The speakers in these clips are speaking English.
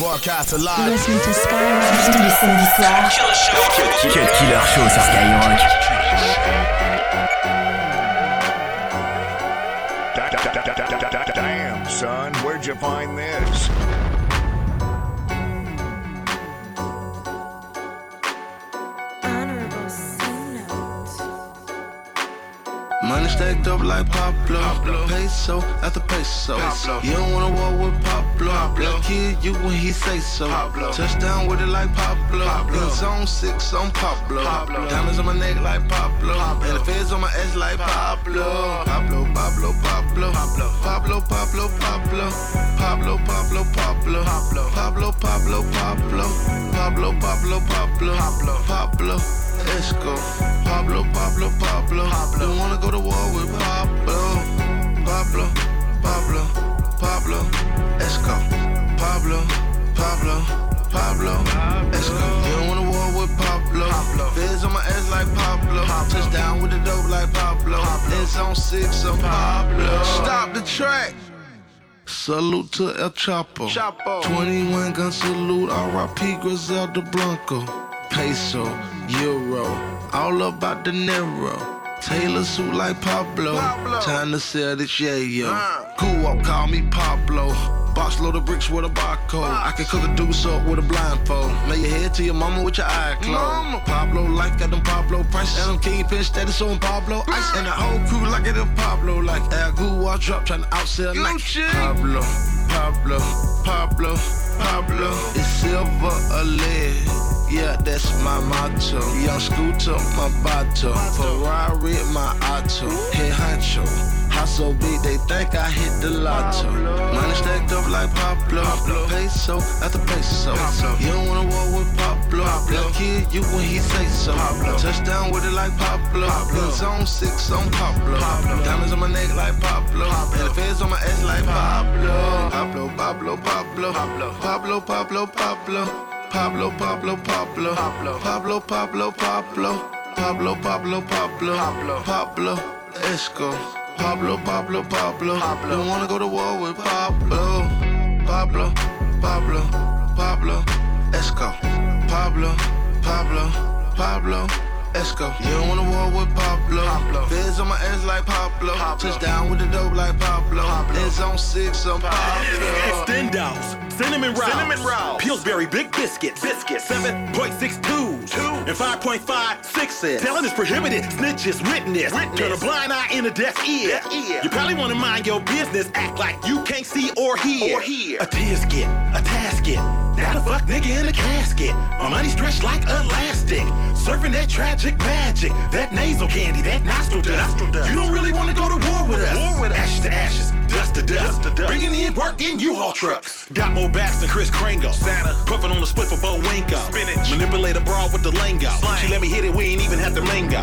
Broadcast You're listening to Skyrock. Tous les samedis soirs, Cut Killer Show sur Skyrock. Da- da- da- da- da- da- da- Damn, son, where'd you find this? Stacked up like Pablo. Peso after peso. You don't wanna war with Pablo. They'll kill you when he say so. Touchdown with it like Pablo. In zone six on Pablo. Diamonds on my neck like Pablo. And the feds on my ass like Pablo. Pablo, Pablo, Pablo. Pablo, Pablo, Pablo. Pablo, Pablo, Pablo. Pablo, Pablo, Pablo. Pablo, Pablo, Pablo. Pablo. Pablo, Pablo, Pablo, Esco, Pablo, Pablo, Pablo. Don't wanna go to war with Pablo. Pablo, Pablo, Pablo, Esco, Pablo, Pablo, Pablo, Esco. You don't wanna war with Pablo. Feds on my ass like Pablo. Touchdown with the dope like Pablo. It's on six of Pablo. Stop the track. Salute to El Chapo. Chapo. 21 gun salute, R.I.P. Griselda Blanco. Peso, Euro, all about the Nero. Taylor suit like Pablo. Time to sell this yeah, yo. Uh. Cool up, call me Pablo. Box load of bricks with a barcode. I can cook a deuce up with a blindfold. Lay your head to your mama with your eye closed. Pablo life got them Pablo prices. And them kingpin status on Pablo ice. And the whole crew like it in Pablo. Like Al Goo, drop trying to outsell Nike. Pablo, Pablo, Pablo, Pablo. It's silver or lead. Yeah, that's my motto. Young scooter, my bato. Ferrari, my auto. Head honcho. House so big, they think I hit the lotto. Money stacked up like Pablo. Peso after peso. You don't wanna war with Pablo. They'll kill you when he say so. Touchdown with it like Pablo. In zone six on Pablo. Diamonds on my neck like Pablo. And the feds on my ass like Pablo. Pablo, Pablo, Pablo. Pablo, Pablo, Pablo. Pablo, Pablo, Pablo. Pablo, Pablo, Pablo. Pablo, Pablo, Pablo. Pablo, Pablo, Pablo. Pablo, esco. Pablo, Pablo, Pablo. Don't wanna go to war with Pablo. Pablo, Pablo, Pablo, Esco. Pablo, Pablo, Pablo. Esco. You don't wanna war with Pablo. Feds on my ass like Pablo. Touchdown with the dope like Pablo. It's on six on Pablo. Extendos, cinnamon rolls, cinnamon rolls, Pillsbury big biscuits, biscuits, seven point six twos, two and five point five sixes. Telling is prohibited. Snitches, witness, witness. turn a blind eye in a deaf ear. You probably wanna mind your business, act like you can't see or hear. Or hear. A tisket, a tasket. Now the fuck nigga in a casket. My money stretched like elastic. Serving that tragic magic, that nasal candy, that nostril dust. You don't really wanna go to war with us. War with ashes to ashes, dust to dust. Bringing in work in U-Haul trucks. Got more backs than Kris Kringle. Santa puffing on the split for Bo Winko. Spinach. Manipulate a broad with the lingo. She let me hit it, we ain't even have to lingo.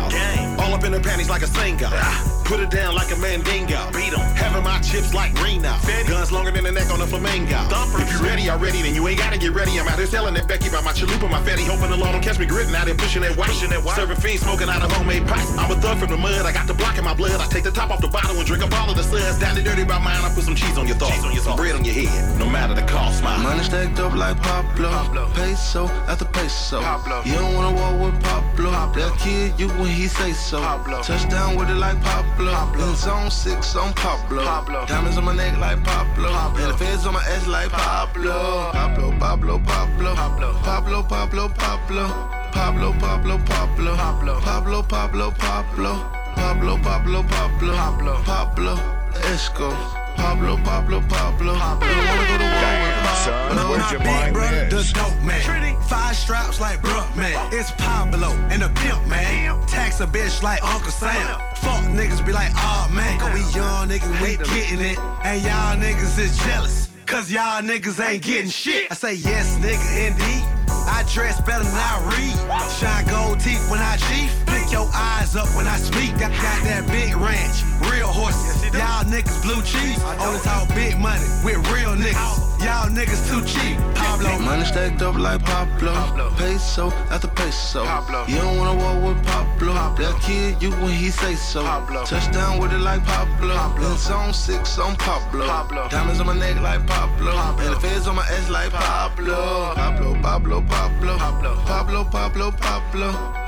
All up in her panties like a single. Ah. Put it down like a mandingo. Beat 'em. Having my chips like Reno. Guns longer than the neck on a flamingo. If you ready already, then you ain't gotta get ready. I'm out here selling that Becky by my chalupa, my fatty, hoping the law don't catch me gritting out there pushing that white. Pushing that white. Serving fiends, smoking out of homemade pots. I'm a thug from the mud. I got the block in my blood. I take the top off the bottle and drink up all of the suds. Down the dirty by mine, I put some cheese on your thoughts. on your Some bread on your head. No matter the cost, my Money stacked up like Pablo. Peso after peso. You don't wanna war with Pablo. They'll kill you when he say so. Touchdown with it like Pablo. In zone six on Pablo. Diamonds on my neck like Pablo. And the feds on my ass like Pablo. Pablo, Pablo, Pablo. Pablo, Pablo, Pablo. Pablo, Pablo, Pablo. Pablo, Pablo, Pablo. Pablo, Pablo, Pablo. Pablo, Esco. Pablo, Pablo, Pablo. Don't wanna go to war with Damn, son, Pablo. where'd you Big find brother, the dope man. Five straps like Brook man. It's Pablo and the pimp man. Tax a bitch like Uncle Sam. Fuck niggas be like, oh man. Cause we young niggas, we getting it. And y'all niggas is jealous. Cause y'all niggas ain't getting shit. I say yes, nigga, indeed. I dress better than I read. Shine gold teeth when I chief. Pick your eyes up when I speak. Got, got that big ranch, real horses. Y'all niggas blue cheese. Only talk big money with real niggas. Y'all niggas too cheap. Pablo Pablo. Money stacked up like Pablo. Peso after peso. You don't wanna walk with Pablo. That kid you when he say so. Touchdown with it like Pablo. In zone six on Pablo. Diamonds on my neck like Pablo. And the feds on my ass like Pablo. Pablo, Pablo, Pablo. Pablo, Pablo, Pablo. Pablo,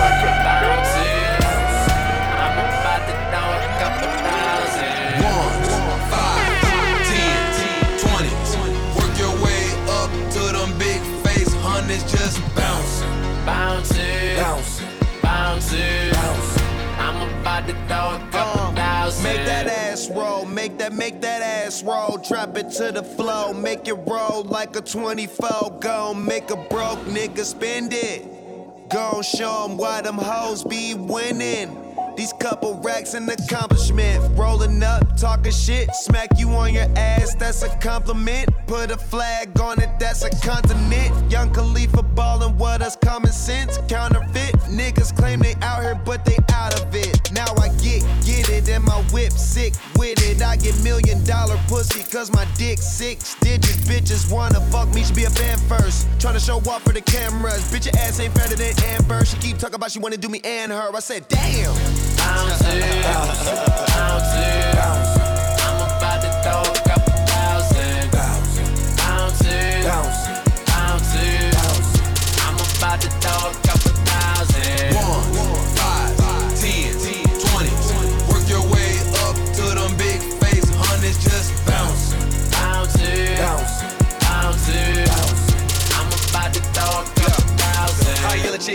make that, make that ass roll. Drop it to the flow, make it roll like a 24. Go make a broke nigga spend it. Gon' show 'em why them hoes be winning. These couple racks an accomplishment. Rolling up, talking shit, smack you on your ass, that's a compliment. Put a flag on it, that's a continent. Young Khalifa ballin' what us common sense. Counterfeit niggas claim they out here, but they out of it. Now I get, get it, and my whip sick with it. I get million dollar pussy, cause my dick six digit. Bitches wanna fuck me, should be a fan first. Tryna show off for the cameras. Bitch, your ass ain't better than Amber. She keep talking about she wanna do me and her. I said, damn.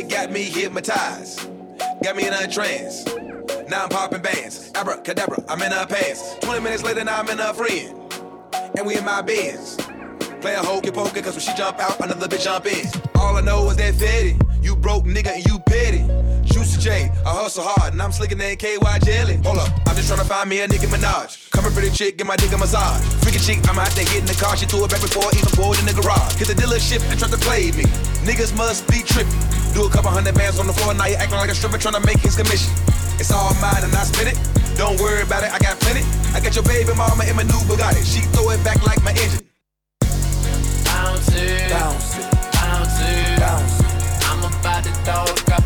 Got me hypnotized. Got me in a trance. Now I'm popping bands. Abracadabra, I'm in her pants. 20 minutes later, now I'm in her friend. And we in my beds. Playing hokey pokey, cause when she jump out, another bitch jump in. All I know is that Fetty. You broke nigga and you petty. Juicy J, I hustle hard and I'm slicking that KY jelly. Hold up, I'm just trying to find me a Nicki Minaj. A pretty chick, get my dick a massage. Freaking chick, I'm out there getting the car. She threw it back before I even pulled in the garage. Hit the dealership and tried to play me. Niggas must be tripping. Do a couple hundred bands on the floor, now you acting like a stripper trying to make his commission. It's all mine and I spit it. Don't worry about it, I got plenty. I got your baby mama in my new Bugatti. She throw it back like my engine. Bounce it, bounce it, bounce it. I'm about to throw a couple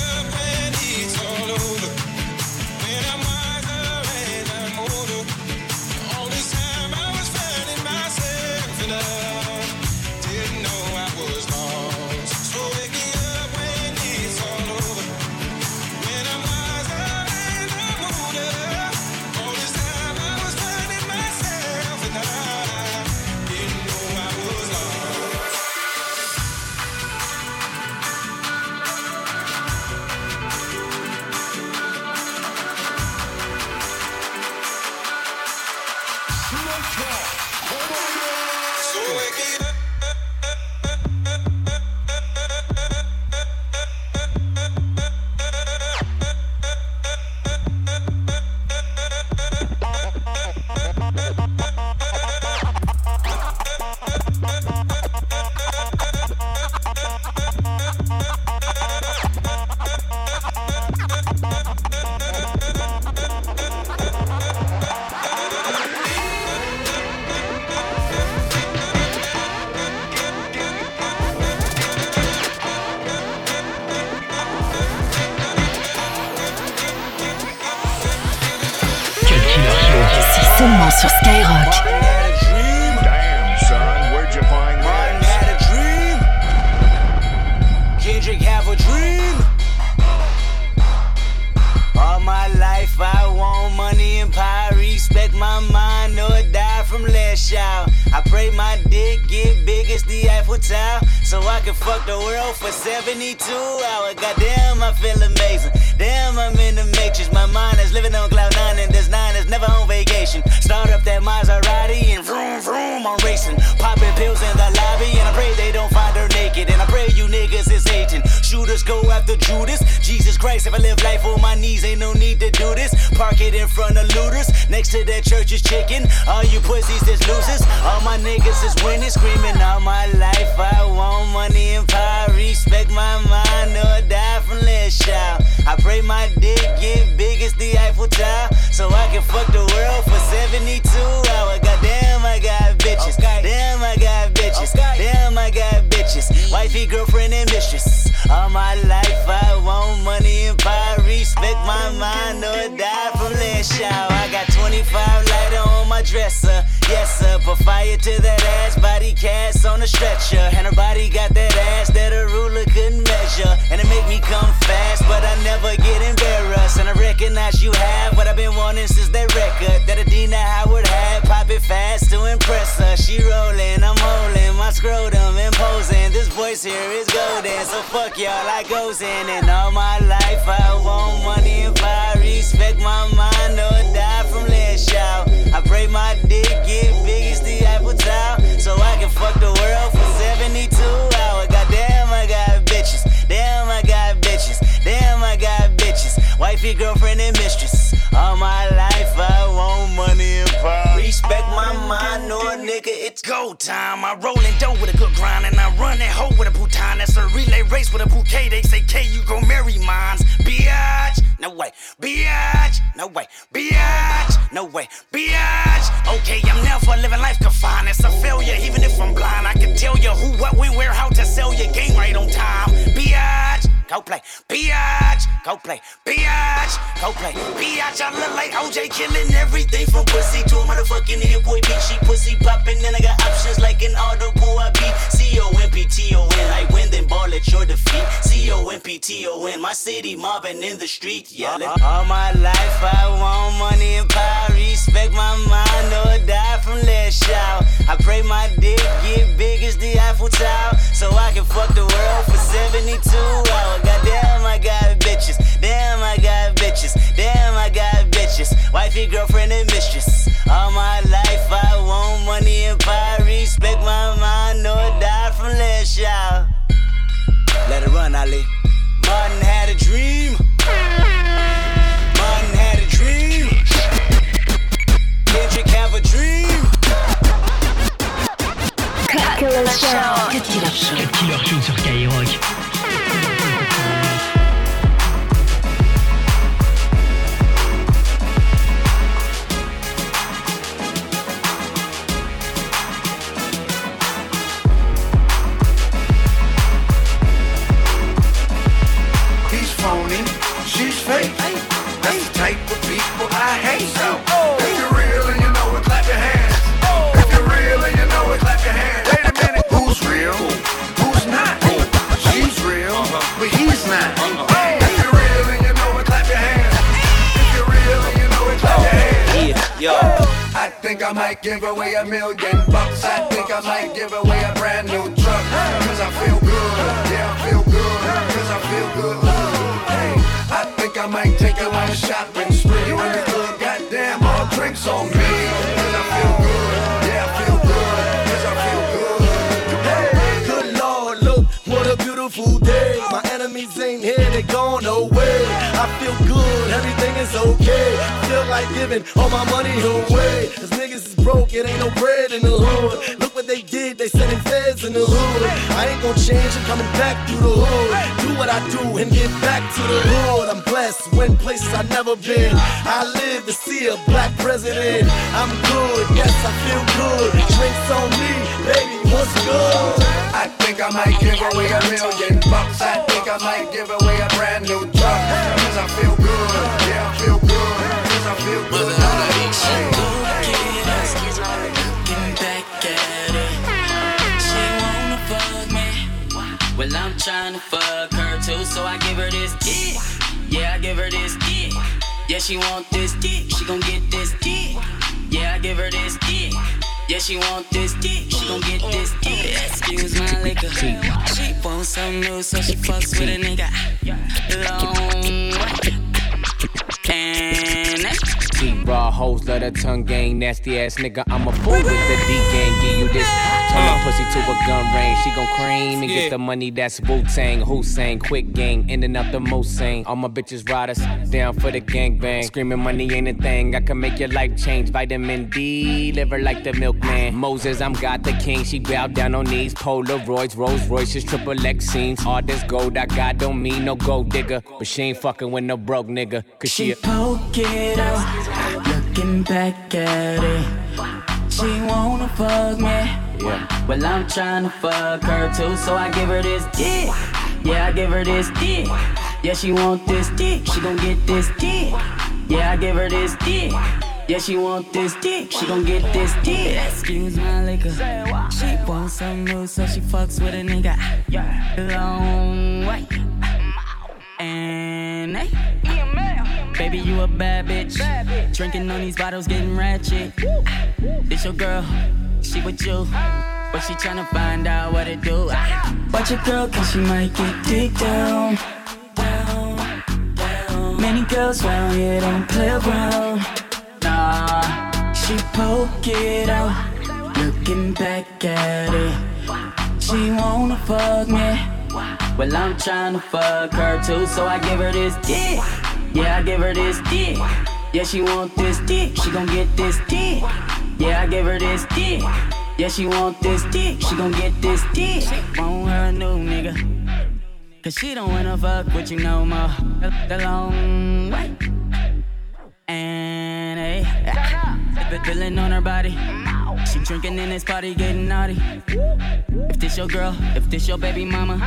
sur Skyrock. Damn, son, where'd you find Martin had a dream. Kendrick have a dream. All my life I want money and power. Respect my mind or die from less shout. I pray my dick get big as the Eiffel Tower. So I can fuck the world for 72 hours. Goddamn, I feel amazing. Damn, I'm in the matrix. My mind is living on cloud nine, and this nine is never on vacation. Start up that Maserati and vroom, vroom, I'm racing. Popping pills in the lobby, and I pray they don't find her naked. And I pray you niggas is hating. Shooters go after Judas. If I live life on my knees, ain't no need to do this. Park it in front of looters. Next to that church is chicken. All you pussies is losers. All my niggas is winning, screaming all my life. I want money and power. Respect my mind or die from less shout. I pray my dick get big as the Eiffel Tower. So I can fuck the world for 72 hours. Goddamn, I got bitches. Damn, I got bitches. Damn, I got bitches. Wifey, girlfriend, and mistress. All my life, I want money and power. Respect my mind or die from less shout. I got 25 lighter on my dresser. Yes, sir. Put fire to that ass, body cast on a stretcher. And her body got that ass that a ruler couldn't measure. And it make me come fast, but I never get embarrassed. And I recognize you have what I've been wanting since that record that Adina Howard had. Pop it fast to impress her. She rolling, I'm holding my imposing. This here is golden, so fuck y'all, I goes in. And all my life I want money and power. Respect my mind or die from less shout. I pray my dick get big as the Eiffel Tower, so I can fuck the world for 72 hours. Goddamn, I got bitches. Damn, I got bitches. Damn, I got bitches. Wifey, girlfriend, and mistress. All my life I want money and power. Respect my mind, or nigga, it's go time. I roll in dough with a good grind, and I run that hoe with a bouton. That's a relay race with a bouquet. They say, K, you gon' marry mines. Biatch, no way. Biatch, no way. Biatch, no way. Biatch, okay, I'm never living life confined. It's a failure, even if I'm blind. I can tell you who, what, when, where, how to sell your game right on time. Biatch, go play. Biatch, go play. Biatch, go play. Biatch, I look like OJ killing everything from pussy to a motherfucking hit boy beat. She pussy popping, and I got options like an audible. I beat C O M P T O N. I win, then ball at your defeat. C O M P T O N. My city mobbing in the street, yelling. All my life I want money and power. Respect my mind or die from less shout. I pray my dick get big as the Eiffel Tower, so I can fuck the world for 72 hours. Goddamn, I got bitches. Damn, I got bitches. Might give away a million bucks. I think I might give away a brand new truck. Cause I feel good. Yeah, I feel good. Cause I feel good. Hey, I think I might take a a shopping spree. You In the club, goddamn, all drinks on me. Cause I feel good. Yeah, I feel good. Cause I feel good. Good Lord, look, what a beautiful day. My enemies ain't here, they gone away. I feel good, everything is okay. Feel like giving all my money away. Cause niggas is broke, it ain't no bread in the hood. Look what they did, they sending feds in the hood. I ain't gonna change, I'm coming back through the hood. Do what I do and get back to the hood. I'm blessed, went places I've never been. I live to see a black president. I'm good, yes, I feel good. Drinks on me, baby, what's good? I think I might give away a million bucks. I think I might give away a brand new truck. Cause I feel good. Yeah, I feel good. Cause I feel good. Looking back at her. She wanna fuck me. Well, I'm trying to fuck her too, so I give her this dick. Yeah, I give her this dick. Yeah, she want this dick. She gon' get this dick. Yeah, I give her this dick. Yeah, she want this dick, she gon' get this dick. Excuse my liquor. She want some new, so she fucks with a nigga. Long way. See raw hoes, let her tongue gang, nasty ass nigga. I'm a fool with the D gang, give you this. Turn a pussy to a gun range. She gon' cream and get the money that's Wu Tang. Hussein, quick gang, in and out the Mulsanne. All my bitches riders, down for the gang bang. Screaming money ain't a thing, I can make your life change. Vitamin D, liver like the milkman. Moses, I'm God the king. She bowed down on knees. Polaroids, Rolls Royces, triple X scenes. All this gold I got don't mean no gold digger. But she ain't fucking with no broke nigga. Cause she, She a poke it out, looking back at it. She wanna fuck me. Yeah. Well, I'm tryna fuck her too, so I give her this dick. Yeah, I give her this dick. Yeah, she want this dick. She gon' get this dick. Yeah, I give her this dick. Yeah, she want this dick. She gon' get this dick. Excuse my liquor. She want some new, so she fucks with a nigga. Long way. And hey, baby, you a bad bitch. Drinking on these bottles, getting ratchet. This your girl, she with you. But she tryna find out what it do. Watch your girl, cause she might get dick down. Many girls round here don't play around. Nah, she poke it out, looking back at it. She wanna fuck me. Well, I'm tryna fuck her too, so I give her this dick. Yeah, I give her this dick. Yeah, she want this dick, she gon' get this dick. Yeah, I give her this dick. Yeah, she want this dick, she gon' get this dick. Want her new nigga. Cause she don't wanna fuck with you no more. The long way. And hey, the feeling on her body. She drinking in this party, getting naughty. If this your girl, if this your baby mama,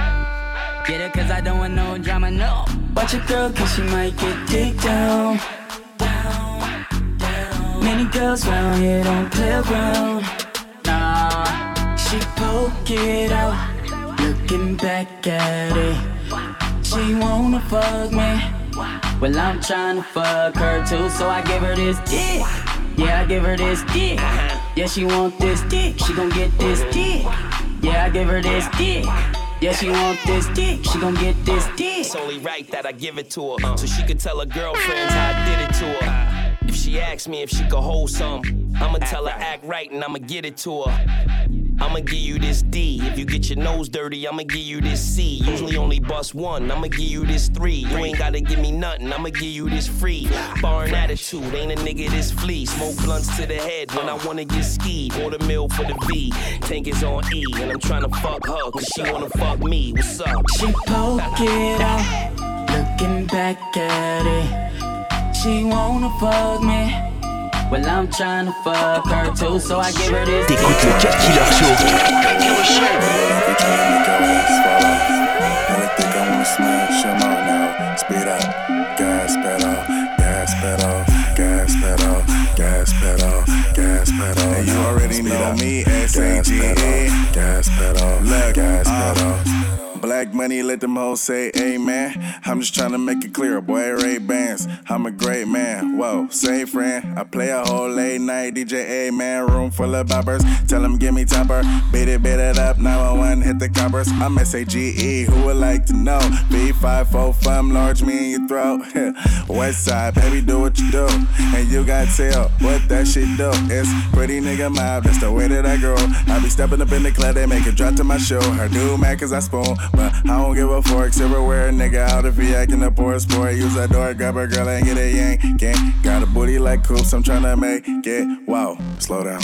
get it cause I don't want no drama, no. Watch your girl cause she might get dick down. Down, down. Many girls round here don't play around. Nah, she poke it out, looking back at it. She wanna fuck me. Well, I'm trying to fuck her too, so I give her this dick. Yeah, I give her this dick. Yeah, she want this dick, she gon' get this dick. Yeah, I give her this dick. Yeah, she want this dick, she gon' get this dick. It's only right that I give it to her, uh, so she can tell her girlfriends how I did it to her. If she asks me if she could hold some, I'ma tell her act right and I'ma get it to her. I'ma give you this D. If you get your nose dirty, I'ma give you this C. Usually only bust one, I'ma give you this three. You ain't gotta give me nothing, I'ma give you this free. Foreign attitude, ain't a nigga this flea. Smoke blunts to the head when I wanna get skied. Order meal for the V. Tank is on E, and I'm tryna fuck her, cause she wanna fuck me. What's up? She poke it out, looking back at it. She wanna fuck me. Well, I'm tryna fuck her too, so I give her this. T'écoutes le Cut Killer think I wanna smash them all now. Speed up, gas pedal, gas pedal, gas pedal, gas pedal, gas pedal. And you already know up. me, Gas S-A-G-E. pedal, Gas pedal, gas uh, pedal. Black money, let them hoes say amen. I'm just trying to make it clear, boy, Ray Bans. I'm a great man, whoa, say friend. I play a whole late night DJ, man. Room full of boppers. Tell them give me topper. Beat it, beat it up, 911, hit the coppers. I'm S-A-G-E, who would like to know? B545, fun, large me in your throat. West side, baby, do what you do. And you got tell what that shit do. It's pretty nigga mob, that's the way that I grow. I be stepping up in the club, they make it drop to my show. Her do mad cause I spoon, but I don't give a fork. Silverware, nigga, out if he acting a poor sport. Use that door, grab a girl and get a yank. Gang. Got a booty like coops, I'm trying to make it. Wow, Slow down,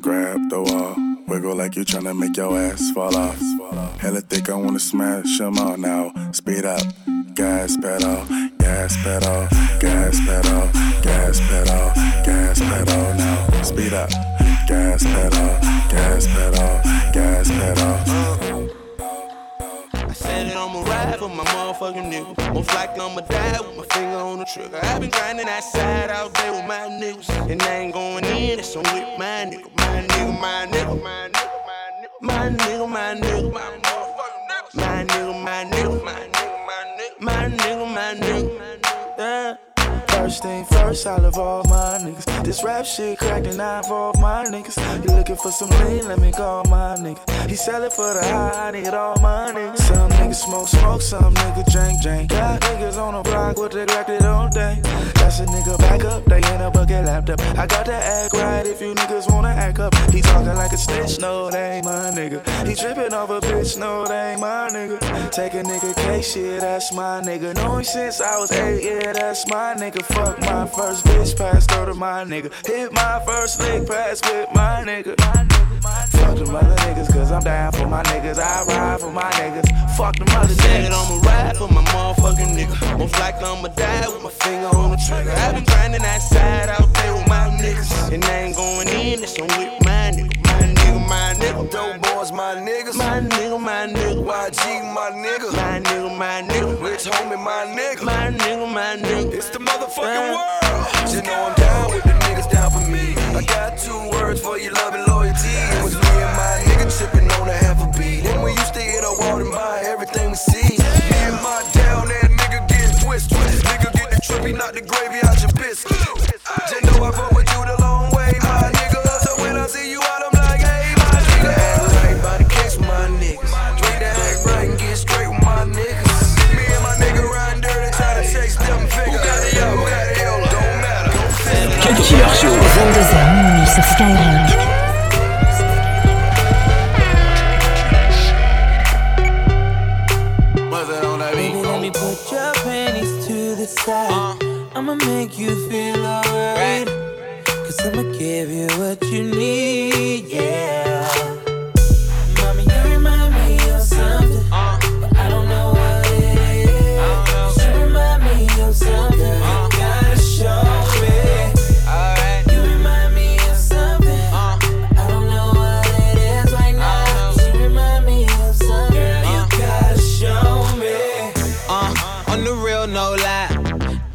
grab the wall. Wiggle like you tryna make your ass fall off. Hella thick, I wanna smash them all now. Speed up, gas pedal, gas pedal, gas pedal, gas pedal, gas pedal now. Speed up, gas pedal, gas pedal, gas pedal planet, I'ma ride for my motherfucking niggas. Most likely I'ma die with my finger on the trigger. I've been grinding outside all day with my niggas. And I ain't going in, it's on with my nigga, my nigga, my nigga, my nigga. My nigga, my nigga, my motherfucking nigga. My nigga, my nigga, my nigga, my nigga, my nigga, my nigga. Yeah. First thing first, I love all my niggas this rap shit cracking nine for all my niggas. You looking for some lean? Let me call my nigga. He sell it for the high, I need all my niggas. Some niggas smoke, smoke, some niggas drink, drink. Got niggas on the block with neglected all day. That's a nigga back up, they in a bucket laptop. I got to act right if you niggas wanna act up. He talking like a snitch, no, they ain't my nigga. He tripping off a bitch, no, they ain't my nigga. Take a nigga case, shit, that's my nigga. Know him since I was eight, yeah, that's my nigga. Fuck my first bitch, passed her to my nigga. Hit my first lick, pass with my nigga. Fuck them other niggas, cause I'm down for my niggas. I ride for my niggas. Fuck them other Said niggas. I'ma ride for my motherfucking nigga. Most likely I'ma die with my finger on the trigger. I've been grinding that side out there with my niggas. And I ain't going in, it's on with my nigga. My nigga, my nigga. Dope boys, my niggas. My nigga, my nigga. YG, my nigga. My nigga, my nigga. Rich homie, my nigga. My nigga, my nigga. It's the motherfucking world. You know I'm down with the niggas down for me. I got two words for your love and was me and my nigga tripping on a half a beat. And we used to hit a wall and buy everything we see. Me and my down there nigga getting twist twist. Nigga get the trippy, knock the gravy out your biscuit. Just know I fuck with you the long way, my nigga. So when I see you out, I'm like, hey, my nigga. Act right by the case my niggas. Straight to act right and get straight with my niggas. Me and my nigga riding dirty, trying to chase them figures. Who got it, yo? Who got it, yo? Don't matter. Cut Killer Show. 22h minuit sur Skyrock.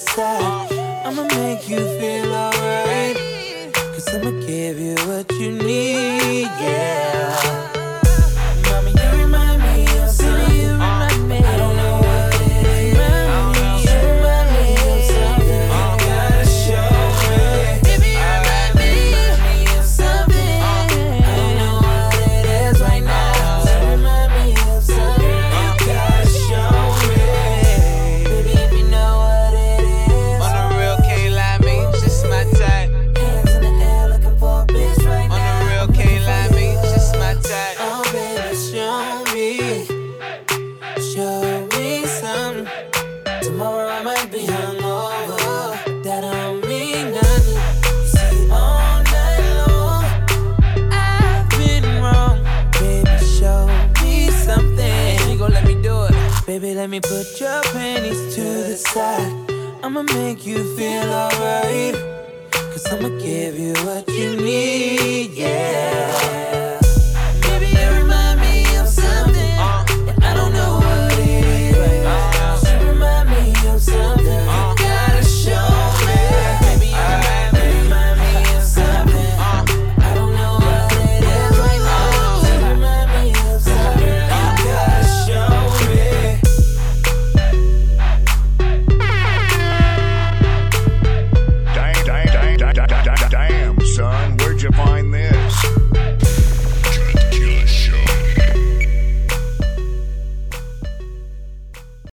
side. I'ma make you feel alright. Cause I'ma give you what you need, yeah. Baby, let me put your panties to the side. I'ma make you feel alright. Cause I'ma give you what you need, yeah.